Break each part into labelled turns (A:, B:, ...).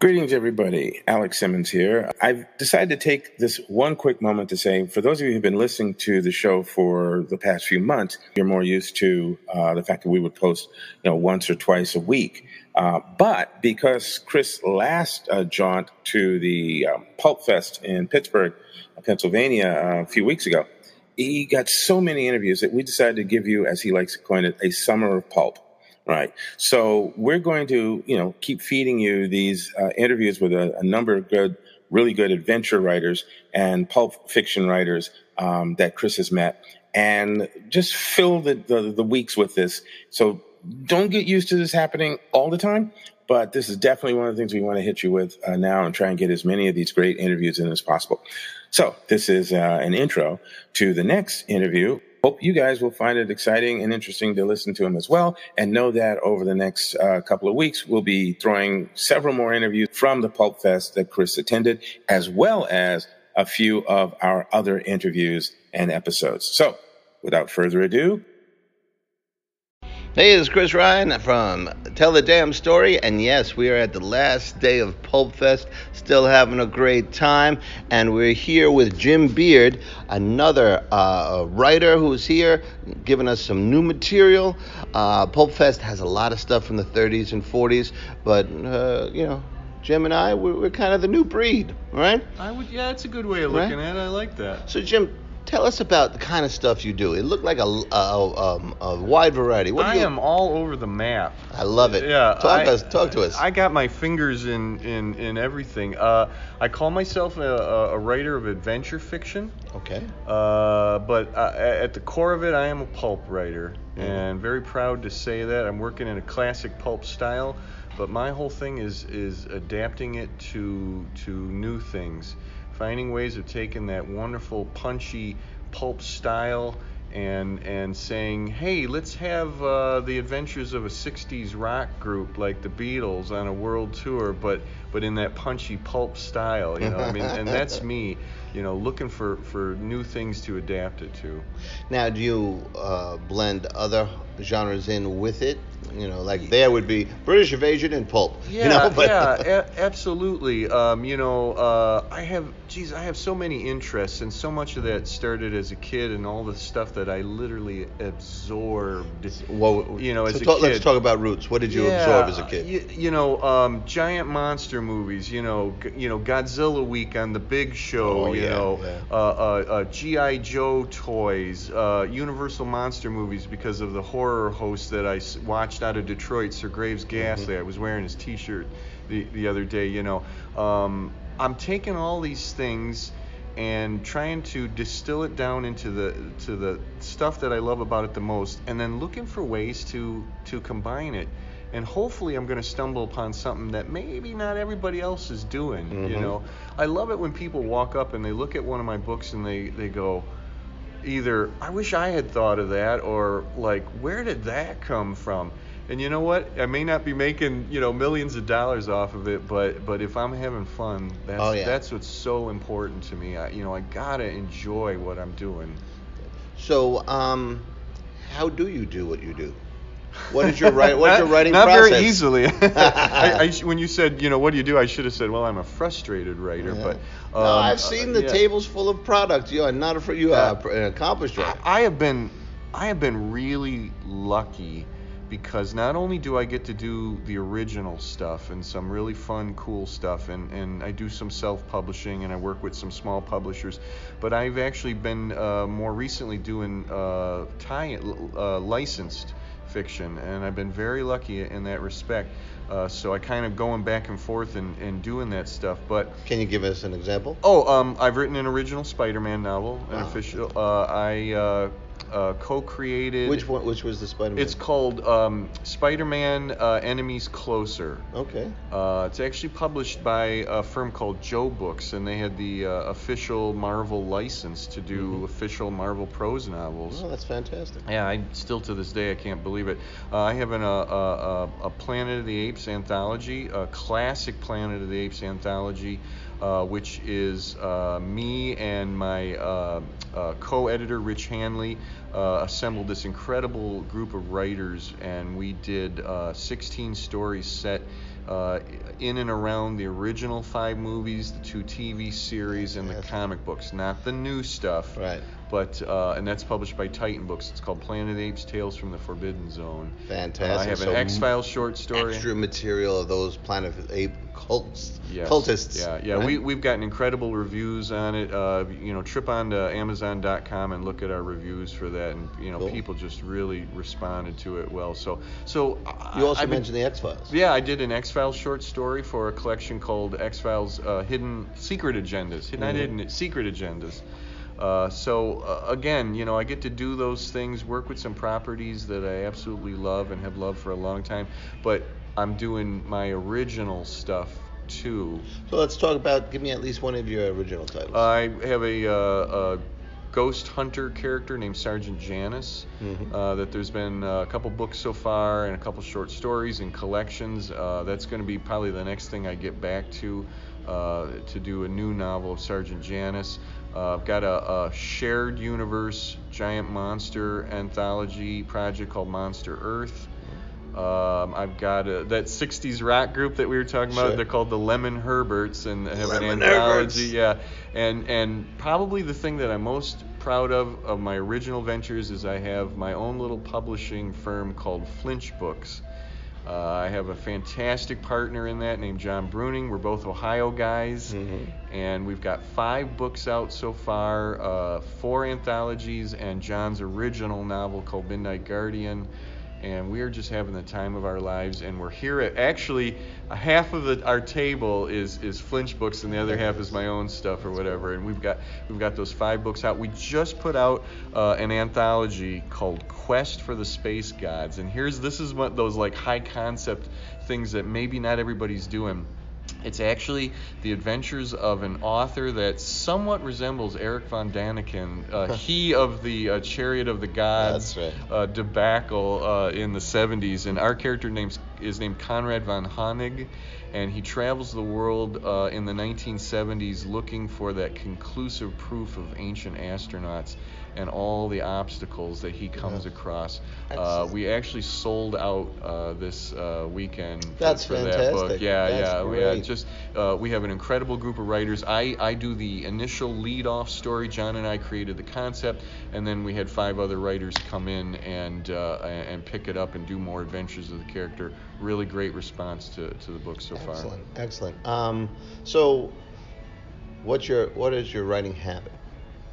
A: Greetings, everybody. Alex Simmons here. I've decided to take this one quick moment to say, for those of you who've been listening to the show for the past few months, you're more used to uh, the fact that we would post, you know, once or twice a week. Uh, but because Chris' last uh, jaunt to the um, Pulp Fest in Pittsburgh, Pennsylvania, uh, a few weeks ago, he got so many interviews that we decided to give you, as he likes to coin it, a summer of pulp. Right. So we're going to, you know, keep feeding you these uh, interviews with a, a, number of good, really good adventure writers and pulp fiction writers um, that Chris has met, and just fill the, the, the weeks with this. So don't get used to this happening all the time, but this is definitely one of the things we want to hit you with uh, now and try and get as many of these great interviews in as possible. So this is uh, an intro to the next interview Hope you guys will find it exciting and interesting to listen to him as well. And know that over the next uh, couple of weeks, we'll be throwing several more interviews from the Pulp Fest that Chris attended, as well as a few of our other interviews and episodes. So without further ado,
B: Hey, it's Chris Ryan from Tell the Damn Story, and yes, we are at the last day of Pulp Fest, still having a great time, and we're here with Jim Beard, another uh, writer who's here, giving us some new material. Uh, Pulp Fest has a lot of stuff from the 30s and 40s, but uh, you know, Jim and I, we're, we're, kind of the new breed, right?
C: I would, yeah, it's a good way of looking right? at it. I like that.
B: So, Jim, Tell us about the kind of stuff you do. It looked like a, a, um, a wide variety.
C: What I you... am all over the map.
B: I love it. Yeah, talk I, us. Talk to us.
C: I got my fingers in in, in everything. Uh, I call myself a, a, writer of adventure fiction.
B: Okay.
C: Uh, but uh, at the core of it, I am a pulp writer, mm. and very proud to say that. I'm working in a classic pulp style, but my whole thing is is adapting it to to new things finding ways of taking that wonderful punchy pulp style and and saying, hey, let's have uh, the adventures of a '60s rock group like the Beatles on a world tour, but but in that punchy pulp style, you know. I mean, and that's me, you know, looking for for new things to adapt it to.
B: Now, do you uh, blend other genres in with it? You know, like there would be British Invasion and pulp.
C: Yeah,
B: you know,
C: yeah, a- absolutely. Um, you know, uh, I have geez, I have so many interests, and so much of that started as a kid, and all the stuff that I literally absorbed. Well, you know, as so a talk,
B: kid. Let's talk about roots. What did you yeah, absorb as a kid?
C: You, you know, um, giant monster movies. You know, g- you know, Godzilla week on the Big Show. Oh, you yeah, know, yeah. Uh, uh, uh, GI Joe toys, uh, Universal monster movies because of the horror host that I watched out of Detroit, Sir Graves Ghastly. Mm-hmm. I was wearing his T-shirt the the other day. You know. Um, I'm taking all these things and trying to distill it down into the to the stuff that I love about it the most, and then looking for ways to to combine it. And hopefully, I'm going to stumble upon something that maybe not everybody else is doing. Mm-hmm. You know, I love it when people walk up and they look at one of my books and they they go, either I wish I had thought of that, or like, where did that come from? And you know what? I may not be making you know millions of dollars off of it, but but if I'm having fun, that's oh, yeah. that's what's so important to me. I, you know, I gotta enjoy what I'm doing.
B: So, um, how do you do what you do? What is your writing? What's your writing
C: not
B: process?
C: very easily. I, I, when you said, you know, what do you do? I should have said, well, I'm a frustrated writer. Yeah. But
B: um, no, I've seen uh, the yeah. tables full of products. You are not a you are an accomplished writer.
C: I, I have been, I have been really lucky because not only do I get to do the original stuff and some really fun, cool stuff, and, and I do some self publishing and I work with some small publishers, but I've actually been uh, more recently doing uh, tie, uh, licensed fiction, and I've been very lucky in that respect. Uh, so I kind of going back and forth and, and doing that stuff. But
B: can you give us an example?
C: Oh, um, I've written an original Spider-Man novel, an official. Uh, I uh, uh, co-created.
B: Which one? Which was the Spider-Man?
C: It's called um, Spider-Man uh, Enemies Closer.
B: Okay.
C: Uh, it's actually published by a firm called Joe Books, and they had the uh, official Marvel license to do mm-hmm. official Marvel prose novels.
B: Oh, that's fantastic.
C: Yeah, I still to this day I can't believe it. Uh, I have an, a, uh, a, a Planet of the Apes anthology, a classic Planet of the Apes anthology uh, which is uh, me and my uh, uh, co-editor Rich Handley. Uh, assembled this incredible group of writers, and we did uh, 16 stories set uh, in and around the original five movies, the two TV series, and yes. the comic books, not the new stuff.
B: Right.
C: But uh, and that's published by Titan Books. It's called Planet of the Apes: Tales from the Forbidden Zone.
B: Fantastic.
C: Uh, I have an so X Files short story.
B: Extra material of those Planet Apes cults,
C: yes.
B: cultists.
C: Yeah, yeah. Right? We we've gotten incredible reviews on it. Uh, you know, trip on to Amazon.com and look at our reviews for that, and you know, cool. people just really responded to it well. So, so
B: you also I've mentioned been, the X Files.
C: Yeah, I did an X Files short story for a collection called X Files uh, Hidden Secret Agendas. Mm-hmm. Not hidden, secret agendas. Uh, so uh, again, you know, I get to do those things, work with some properties that I absolutely love and have loved for a long time. But I'm doing my original stuff too.
B: So let's talk about. Give me at least one of your original titles.
C: I have a, uh, a ghost hunter character named Sergeant Janus. Mm-hmm. Uh, that there's been a couple books so far and a couple short stories and collections. Uh, that's going to be probably the next thing I get back to uh, to do a new novel of Sergeant Janus. Uh, I've got a, a, shared universe giant monster anthology project called Monster Earth. Um, I've got a, that 60s rock group that we were talking about. Sure. They're called the Lemon Herberts and they have Lemon an anthology. Herberts. Yeah, and and probably the thing that I'm most proud of of my original ventures is I have my own little publishing firm called Flinch Books. Uh, I have a fantastic partner in that named John Bruening. We're both Ohio guys, mm-hmm. and we've got five books out so far, uh, four anthologies, and John's original novel called Midnight Guardian and we are just having the time of our lives. And we're here at actually a half of the, our table is is Flinch books, and the other half is my own stuff or whatever. And we've got we've got those five books out. We just put out uh, an anthology called Quest for the Space Gods, and here's this is what those like high concept things that maybe not everybody's doing. It's actually the adventures of an author that somewhat resembles Erich von Däniken, uh, he of the uh, Chariot of the Gods
B: right.
C: uh, debacle uh, in the 70s. And our character name's, is named Conrad von Honig, and he travels the world uh, in the 1970s looking for that conclusive proof of ancient astronauts and all the obstacles that he comes yeah. across. Uh, we actually sold out uh, this uh, weekend
B: That's
C: for,
B: fantastic.
C: that book. Yeah,
B: That's
C: yeah.
B: Great.
C: We just uh, we have an incredible group of writers. I, I do the initial lead off story. John and I created the concept, and then we had five other writers come in and uh, and pick it up and do more adventures of the character. Really great response to, to the book so
B: excellent,
C: far.
B: Excellent, excellent. Um, so, what's your what is your writing habit?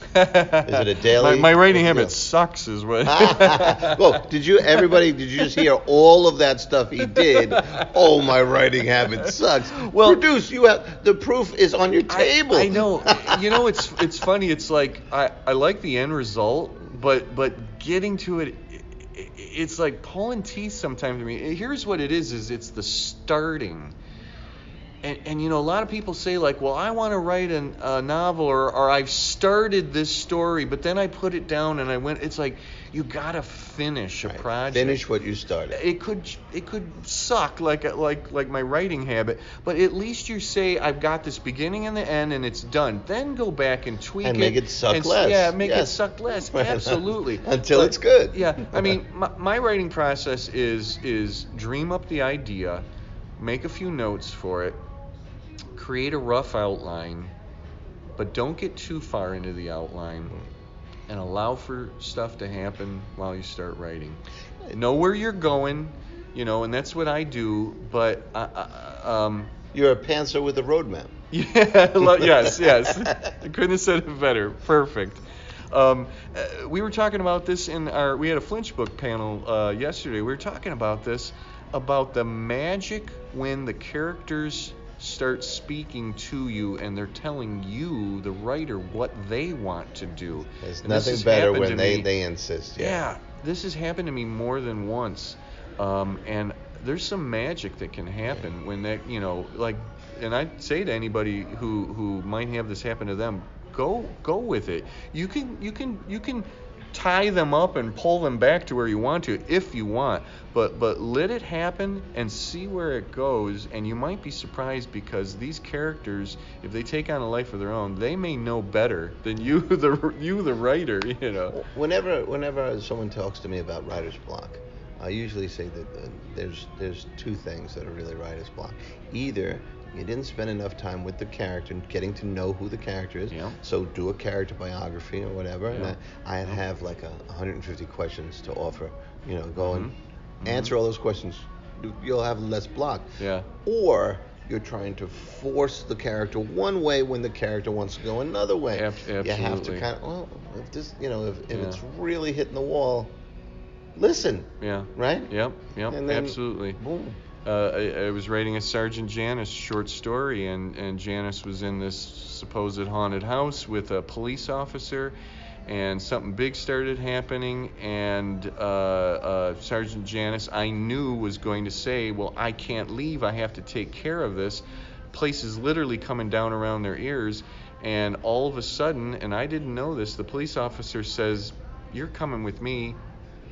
B: Is it a daily?
C: my, my writing habit sucks, is what.
B: well, did you everybody? Did you just hear all of that stuff he did? Oh, my writing habit sucks. Well, produce. You have the proof is on your table.
C: I, I know. you know, it's it's funny. It's like I I like the end result, but but getting to it it's like pulling teeth sometimes to me. Here's what it is: is it's the starting and, and you know, a lot of people say like, well, I want to write an, a novel or, or I've started this story, but then I put it down and I went. It's like you gotta finish a right. project.
B: Finish what you started.
C: It could it could suck like uh, like like my writing habit, but at least you say I've got this beginning and the end and it's done. Then go back and tweak
B: and
C: it.
B: make it suck
C: and,
B: less.
C: Yeah, make yes. it suck less. Absolutely.
B: Until
C: but,
B: it's good.
C: Yeah, I mean, my, my writing process is is dream up the idea, make a few notes for it create a rough outline, but don't get too far into the outline and allow for stuff to happen while you start writing. Know where you're going, you know, and that's what I do, but I, I, um,
B: you're a pantser with a roadmap.
C: Yeah, yes, yes. I couldn't have said it better. Perfect. Um, uh, we were talking about this in our. We had a Flinch book panel uh, yesterday. We were talking about this about the magic when the characters start speaking to you and they're telling you, the writer, what they want to do.
B: There's and nothing better when they, me, they insist.
C: Yeah. yeah. this has happened to me more than once. Um, and there's some magic that can happen when that, you know, like, and I'd say to anybody who, who might have this happen to them, go go with it. You can you can you can tie them up and pull them back to where you want to if you want. But but let it happen and see where it goes. And you might be surprised because these characters if they take on a life of their own they may know better than you the you the writer you know.
B: Whenever whenever someone talks to me about writer's block I usually say that uh, there's there's two things that are really writer's block. Either you didn't spend enough time with the character and getting to know who the character is.
C: Yeah.
B: So do a character biography or whatever.
C: Yeah.
B: And I, I'd have like a 150 questions to offer. You know, go and
C: Mm-hmm.
B: answer all those questions. You'll have less block.
C: Yeah.
B: Or you're trying to force the character one way when the character wants to go another way.
C: Ab-
B: You have to kind of well, if this, you know, if, if
C: Yeah.
B: it's really hitting the wall, listen,
C: Yeah.
B: right?
C: Yep. Yep.
B: Then-
C: absolutely.
B: Boom.
C: Uh, I, I was writing a Sergeant Janus short story, and, and Janus was in this supposed haunted house with a police officer, and something big started happening, and uh, uh, Sergeant Janus, I knew, was going to say, Well, I can't leave, I have to take care of this. Place is literally coming down around their ears, and all of a sudden, and I didn't know this, the police officer says, You're coming with me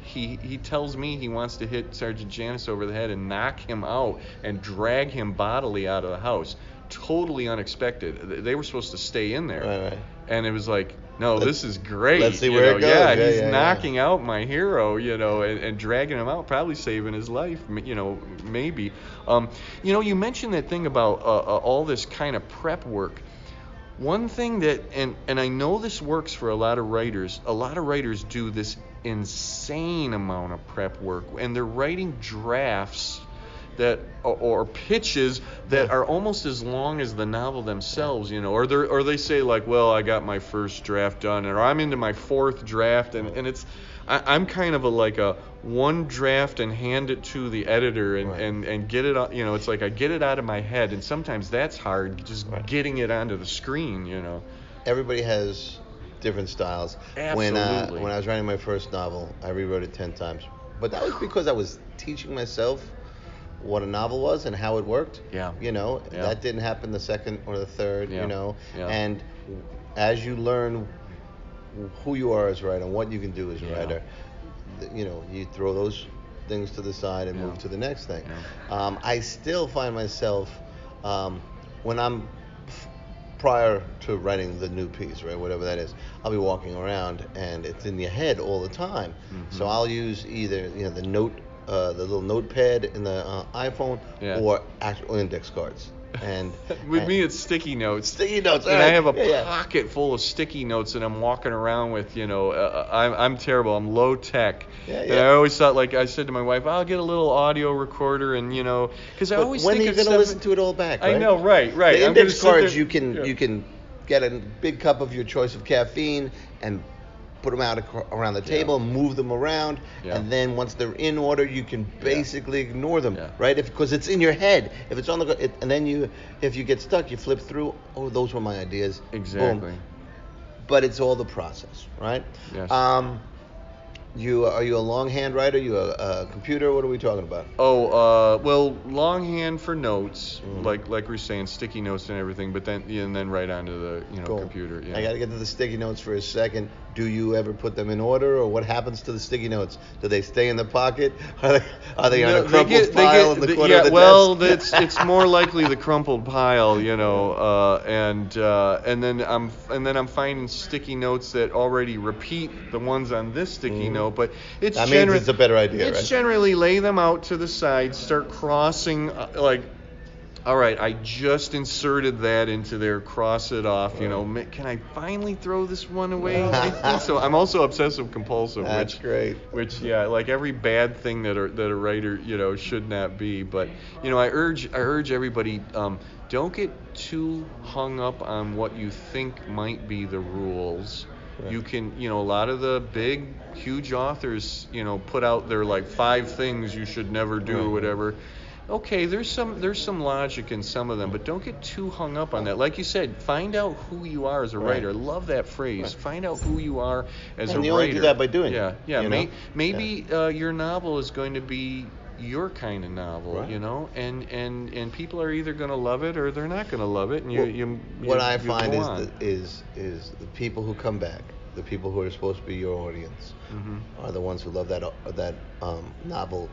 C: he he tells me he wants to hit Sergeant Janus over the head and knock him out and drag him bodily out of the house. Totally unexpected. They were supposed to stay in there,
B: Right, right.
C: and it was like, no,
B: Let's-
C: this is great.
B: let's see
C: you
B: where it goes.
C: Yeah,
B: Yeah,
C: he's
B: yeah, yeah.
C: knocking out my hero, you know, and, and dragging him out, probably saving his life, you know, maybe. Um, you know, you mentioned that thing about uh, uh, all this kind of prep work. One thing that, and, and I know this works for a lot of writers, a lot of writers do this insane amount of prep work, and they're writing drafts that or, or pitches that are almost as long as the novel themselves, you know, or they or they say like, well, I got my first draft done, or I'm into my fourth draft, and, and it's I, I'm kind of a like a one draft and hand it to the editor and,
B: Right.
C: and, and get it out, you know, it's like I get it out of my head, and sometimes that's hard, just
B: Right.
C: getting it onto the screen, you know.
B: everybody has different styles. When uh,
C: Absolutely.
B: when I was writing my first novel, I rewrote it ten times, but that was because I was teaching myself what a novel was and how it worked.
C: Yeah.
B: You know,
C: Yeah.
B: that didn't happen the second or the third.
C: Yeah.
B: You know,
C: Yeah.
B: and as you learn who you are as a writer and what you can do as a
C: Yeah.
B: writer, you know, you throw those things to the side and
C: Yeah.
B: move to the next thing.
C: Yeah.
B: Um, I still find myself um, when I'm prior to writing the new piece, right, whatever that is, I'll be walking around and it's in your head all the time.
C: Mm-hmm.
B: So I'll use either you know the note, uh, the little notepad in the uh, iPhone,
C: Yeah.
B: or actual index cards. And
C: With
B: and-
C: me, it's sticky notes.
B: sticky notes.
C: and
B: right,
C: I have a
B: yeah, yeah.
C: pocket full of sticky notes, and I'm walking around with, you know, uh, I'm, I'm terrible. I'm low tech.
B: Yeah,
C: And. I always thought, like I said to my wife, I'll get a little audio recorder, and you know, because I always
B: when
C: think
B: are you gonna listen to it all back?
C: I know, right, right.
B: The index cards
C: there-
B: you can
C: yeah.
B: you can get a big cup of your choice of caffeine and put them out around the table, move them around,
C: Yeah.
B: and then once they're in order, you can basically ignore them,
C: Yeah.
B: right? Because it's in your head. If it's on the it, and then you if you get stuck, you flip through. Oh, those were my ideas. Boom.
C: Exactly.
B: But it's all the process, right?
C: Yes.
B: Um, you are you a longhand writer? You a, a computer? What are we talking about?
C: Oh, uh, well, longhand for notes,
B: Mm.
C: like like we're saying, sticky notes and everything, but then and then right onto the you know
B: Cool.
C: computer. Yeah.
B: I got to get to the sticky notes for a second. Do you ever put them in order, or what happens to the sticky notes? Do they stay in the pocket? Are they, are they on a crumpled
C: get-
B: pile
C: get-
B: in the
C: the-
B: corner
C: yeah,
B: of the
C: well,
B: desk?
C: it's it's more likely the crumpled pile, you know, uh, and uh, and then I'm and then I'm finding sticky notes that already repeat the ones on this sticky note, but it's.
B: That means it's a better idea,
C: It's
B: right?
C: generally lay them out to the side, start crossing uh, like. All right, I just inserted that into there. Cross it off. You know, can I finally throw this one away? so I'm also obsessive compulsive,
B: That's
C: which
B: great.
C: which yeah like every bad thing that a, that a writer you know should not be but you know i urge i urge everybody um, don't get too hung up on what you think might be the rules
B: Right.
C: you can you know a lot of the big huge authors you know put out their like five things you should never do or whatever okay there's some there's some logic in some of them but don't get too hung up on that like you said find out who you are as a
B: Right.
C: writer love that phrase
B: Right.
C: find out who you are as
B: And
C: a writer.
B: And you only do that by doing it,
C: yeah yeah may, maybe uh, your novel is going to be your kind of novel
B: Right.
C: you know and and and people are either going to love it or they're not going to love it and you,
B: Well,
C: you,
B: what
C: you-
B: I
C: you
B: find is the, is is the people who come back the people who are supposed to be your audience mm-hmm. are the ones who love that uh, that um, novel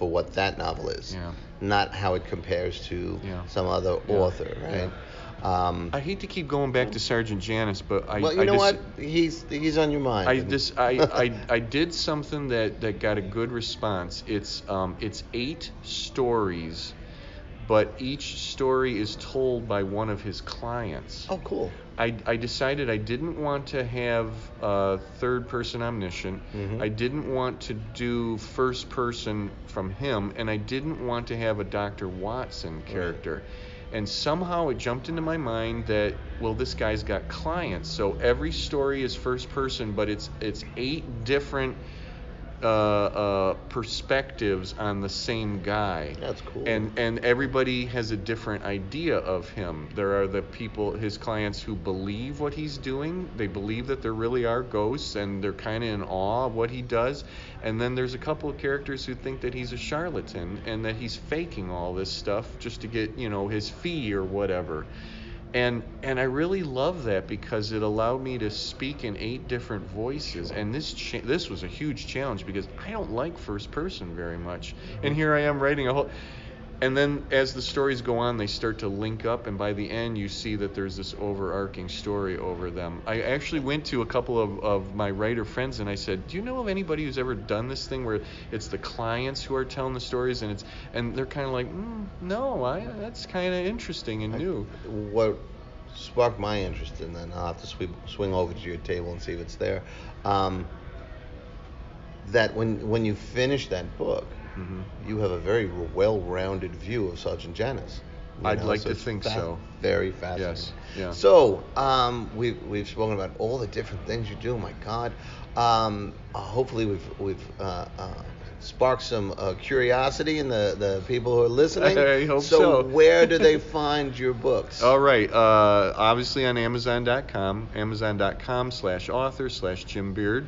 B: for what that novel is,
C: yeah.
B: not how it compares to yeah. some other yeah. author, right?
C: Um, I hate to keep going back to Sergeant Janus, but I.
B: Well, you
C: I
B: know what? He's he's on your mind.
C: I just I, I I did something that that got a good response. It's um it's eight stories, but each story is told by one of his clients.
B: Oh, cool.
C: I, I decided I didn't want to have a third person omniscient. Mm-hmm. I didn't want to do first person from him, and I didn't want to have a Dr. Watson character. Right. And somehow it jumped into my mind that well, this guy's got clients, so every story is first person, but it's it's eight different uh, uh, perspectives on the same guy.
B: That's cool.
C: And and everybody has a different idea of him. There are the people, his clients, who believe what he's doing. They believe that there really are ghosts, and they're kind of in awe of what he does. And then there's a couple of characters who think that he's a charlatan and that he's faking all this stuff just to get you know his fee or whatever and and I really love that because it allowed me to speak in eight different voices. And this cha- this was a huge challenge because I don't like first person very much. And here I am writing a whole and then as the stories go on they start to link up and by the end you see that there's this overarching story over them. I actually went to a couple of, of my writer friends and i said do you know of anybody who's ever done this thing where it's the clients who are telling the stories and it's and they're kind of like mm, no I, that's kind of interesting and new.
B: What sparked my interest and then i'll have to sweep, swing over to your table and see if it's there um, that when when you finish that book mm-hmm. you have a very well-rounded view of Sergeant Janus.
C: I'd know? like so to think fa- so.
B: Very fascinating.
C: Yes. Yeah.
B: So um, we've we've spoken about all the different things you do. My God. Um, uh, hopefully we've we've uh, uh, sparked some uh, curiosity in the, the people who are listening.
C: I hope so.
B: So where do they find your books?
C: All right. Uh, obviously on Amazon.com. Amazon.com slash author slash Jim Beard.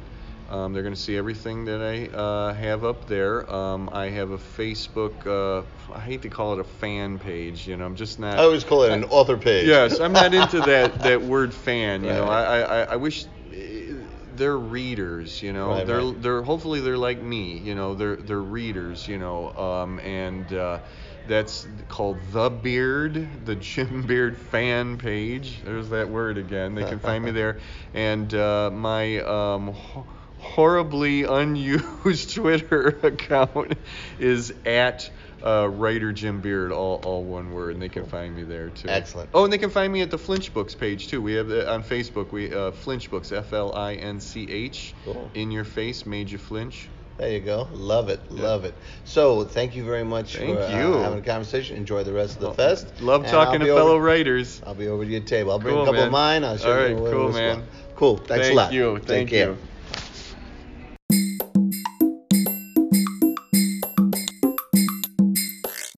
C: Um, they're going to see everything that I uh, have up there. Um, I have a Facebook. Uh, I hate to call it a fan page. You know, I'm just not.
B: I always call it an author page.
C: Yes, I'm not into that that word fan. You right. know, I, I I wish eh, they're readers. You know, right, they're right. they're hopefully they're like me. You know, they're they're readers. You know, um, and. Uh, that's called The Beard, the Jim Beard fan page. There's that word again. They can find me there. And uh, my um, horribly unused Twitter account is at uh, writer Jim Beard, all, all one word, and they can find me there too.
B: Excellent.
C: Oh, and they can find me at the Flinch Books page too. We have the, on Facebook. We uh, Flinch Books, F L I N C H. Cool. In your face, made you flinch.
B: There you go. Love it. Yeah. Love it. So thank you very much
C: thank
B: for
C: uh,
B: having a conversation. Enjoy the rest of the well, fest.
C: Love talking to fellow over, writers.
B: I'll be over to your table. I'll bring cool, a couple
C: man.
B: of mine. I'll show
C: All
B: you.
C: right, cool, man.
B: Cool. Thanks
C: thank
B: a lot.
C: You. Thank you.